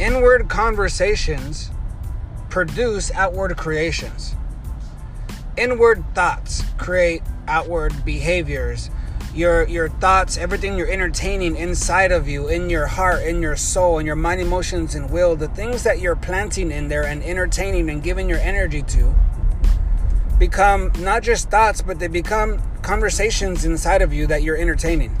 inward conversations produce outward creations. Inward thoughts create outward behaviors. Your your thoughts, everything you're entertaining inside of you, in your heart, in your soul, in your mind, emotions, and will, the things that you're planting in there and entertaining and giving your energy to become not just thoughts, but they become conversations inside of you that you're entertaining.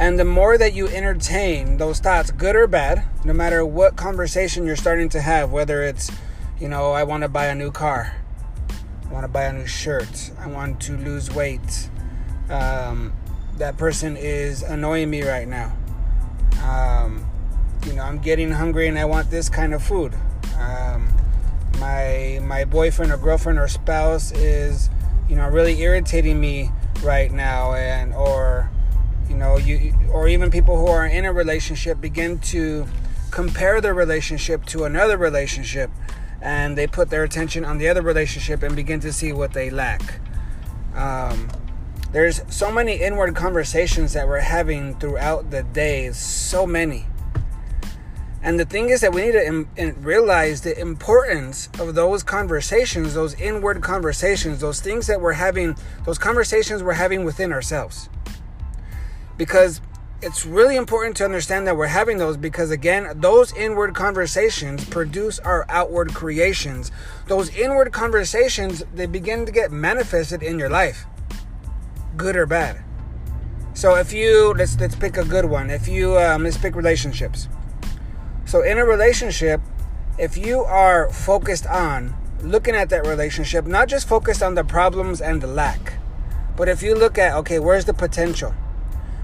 And the more that you entertain those thoughts, good or bad, no matter what conversation you're starting to have, whether it's, you know, I want to buy a new car, I want to buy a new shirt, I want to lose weight, um, that person is annoying me right now. Um, you know, I'm getting hungry and I want this kind of food. Um, my my boyfriend or girlfriend or spouse is, you know, really irritating me right now, and or you or even people who are in a relationship begin to compare their relationship to another relationship and they put their attention on the other relationship and begin to see what they lack. Um, there's so many inward conversations that we're having throughout the day so many. And the thing is that we need to Im- realize the importance of those conversations, those inward conversations, those things that we're having, those conversations we're having within ourselves because it's really important to understand that we're having those because again those inward conversations produce our outward creations. Those inward conversations they begin to get manifested in your life good or bad. So if you let's let's pick a good one. If you um, let's pick relationships. So in a relationship if you are focused on looking at that relationship not just focused on the problems and the lack but if you look at okay where's the potential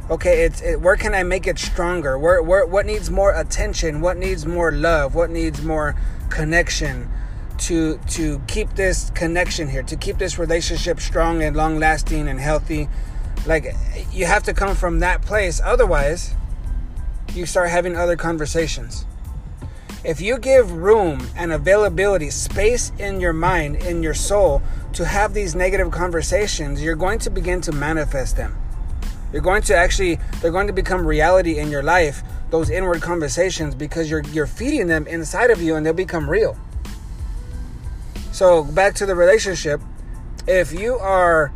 okay it's it, where can i make it stronger? Where, where what needs more attention? What needs more love? What needs more connection to to keep this connection here to keep this relationship strong and long lasting and healthy? Like you have to come from that place. Otherwise you start having other conversations. If you give room and availability space in your mind in your soul to have these negative conversations you're going to begin to manifest them you're going to actually they're going to become reality in your life, those inward conversations because you're you're feeding them inside of you and they'll become real. So, back to the relationship, if you are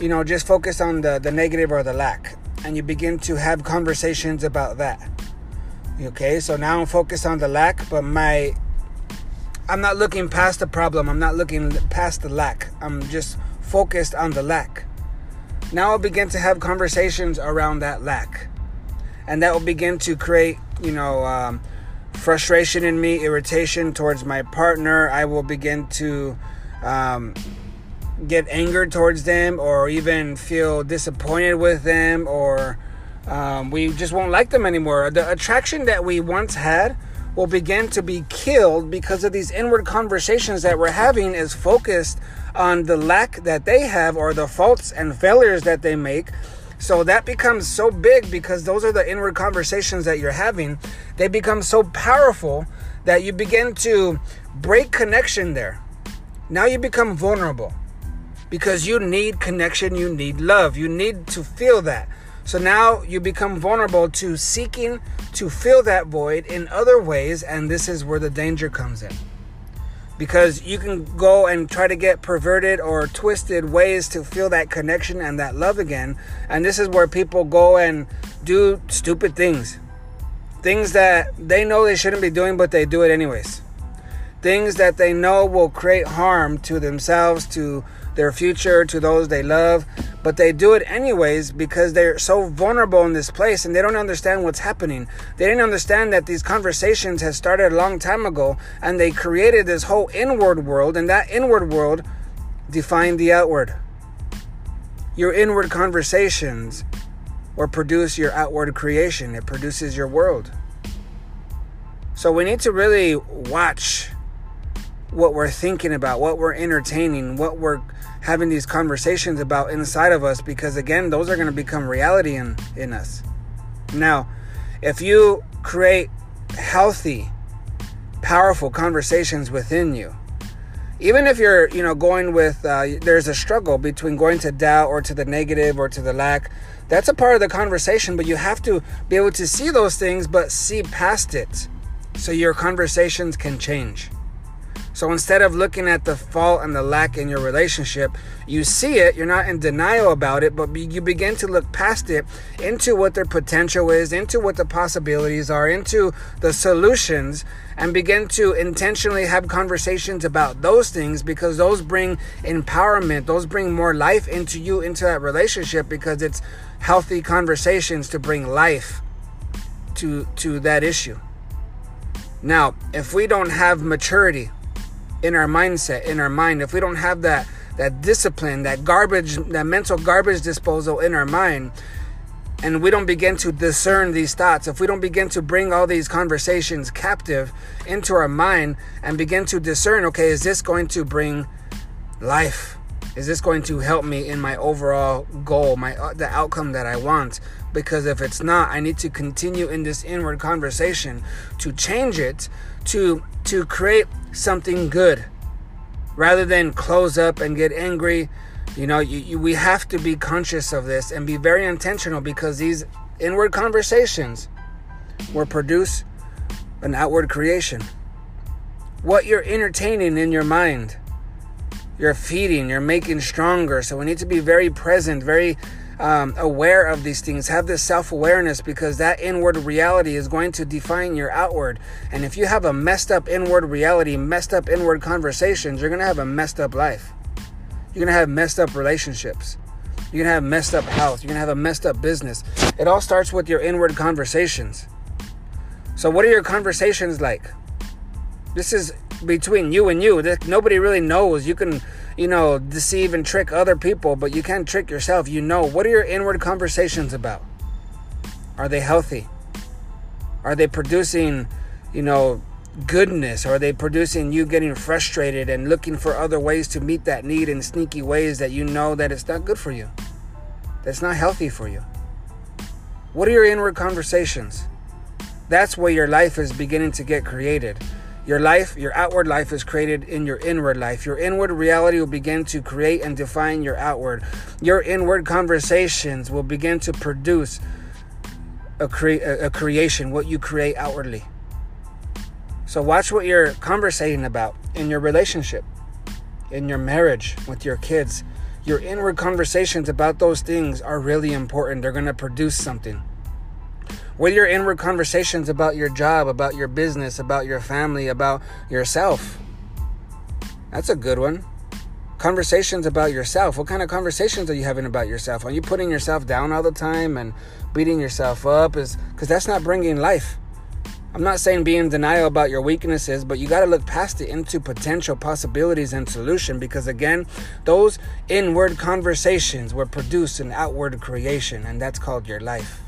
you know just focused on the the negative or the lack and you begin to have conversations about that. Okay? So now I'm focused on the lack, but my I'm not looking past the problem. I'm not looking past the lack. I'm just focused on the lack. Now I'll begin to have conversations around that lack. And that will begin to create, you know, um, frustration in me, irritation towards my partner. I will begin to um, get angered towards them or even feel disappointed with them or um, we just won't like them anymore. The attraction that we once had will begin to be killed because of these inward conversations that we're having is focused on the lack that they have or the faults and failures that they make. So that becomes so big because those are the inward conversations that you're having. They become so powerful that you begin to break connection there. Now you become vulnerable because you need connection, you need love, you need to feel that. So now you become vulnerable to seeking to fill that void in other ways, and this is where the danger comes in. Because you can go and try to get perverted or twisted ways to feel that connection and that love again. And this is where people go and do stupid things. Things that they know they shouldn't be doing, but they do it anyways. Things that they know will create harm to themselves, to their future, to those they love, but they do it anyways because they're so vulnerable in this place and they don't understand what's happening. They didn't understand that these conversations had started a long time ago and they created this whole inward world, and that inward world defined the outward. Your inward conversations or produce your outward creation, it produces your world. So we need to really watch what we're thinking about, what we're entertaining, what we're having these conversations about inside of us because again, those are going to become reality in in us. Now, if you create healthy, powerful conversations within you, even if you're, you know, going with uh, there's a struggle between going to doubt or to the negative or to the lack, that's a part of the conversation, but you have to be able to see those things but see past it so your conversations can change. So instead of looking at the fault and the lack in your relationship, you see it, you're not in denial about it, but you begin to look past it into what their potential is, into what the possibilities are, into the solutions, and begin to intentionally have conversations about those things because those bring empowerment, those bring more life into you, into that relationship because it's healthy conversations to bring life to to that issue. Now, if we don't have maturity, in our mindset, in our mind, if we don't have that that discipline, that garbage, that mental garbage disposal in our mind, and we don't begin to discern these thoughts, if we don't begin to bring all these conversations captive into our mind and begin to discern, okay, is this going to bring life? Is this going to help me in my overall goal, my uh, the outcome that I want? Because if it's not, I need to continue in this inward conversation to change it to to create something good rather than close up and get angry. You know, you, you, we have to be conscious of this and be very intentional because these inward conversations will produce an outward creation. What you're entertaining in your mind, you're feeding, you're making stronger. So we need to be very present, very um, aware of these things. Have this self awareness because that inward reality is going to define your outward. And if you have a messed up inward reality, messed up inward conversations, you're going to have a messed up life. You're going to have messed up relationships. You're going to have messed up health. You're going to have a messed up business. It all starts with your inward conversations. So, what are your conversations like? This is between you and you. Nobody really knows. You can you know, deceive and trick other people, but you can't trick yourself. You know, what are your inward conversations about? Are they healthy? Are they producing, you know, goodness? Are they producing you getting frustrated and looking for other ways to meet that need in sneaky ways that you know that it's not good for you? That's not healthy for you. What are your inward conversations? That's where your life is beginning to get created. Your life, your outward life is created in your inward life. Your inward reality will begin to create and define your outward. Your inward conversations will begin to produce a, cre- a creation, what you create outwardly. So watch what you're conversating about in your relationship, in your marriage, with your kids. Your inward conversations about those things are really important. They're going to produce something. With your inward conversations about your job, about your business, about your family, about yourself. That's a good one. Conversations about yourself. What kind of conversations are you having about yourself? Are you putting yourself down all the time and beating yourself up? Is because that's not bringing life. I'm not saying be in denial about your weaknesses, but you got to look past it into potential possibilities and solution because again, those inward conversations will produce an outward creation, and that's called your life.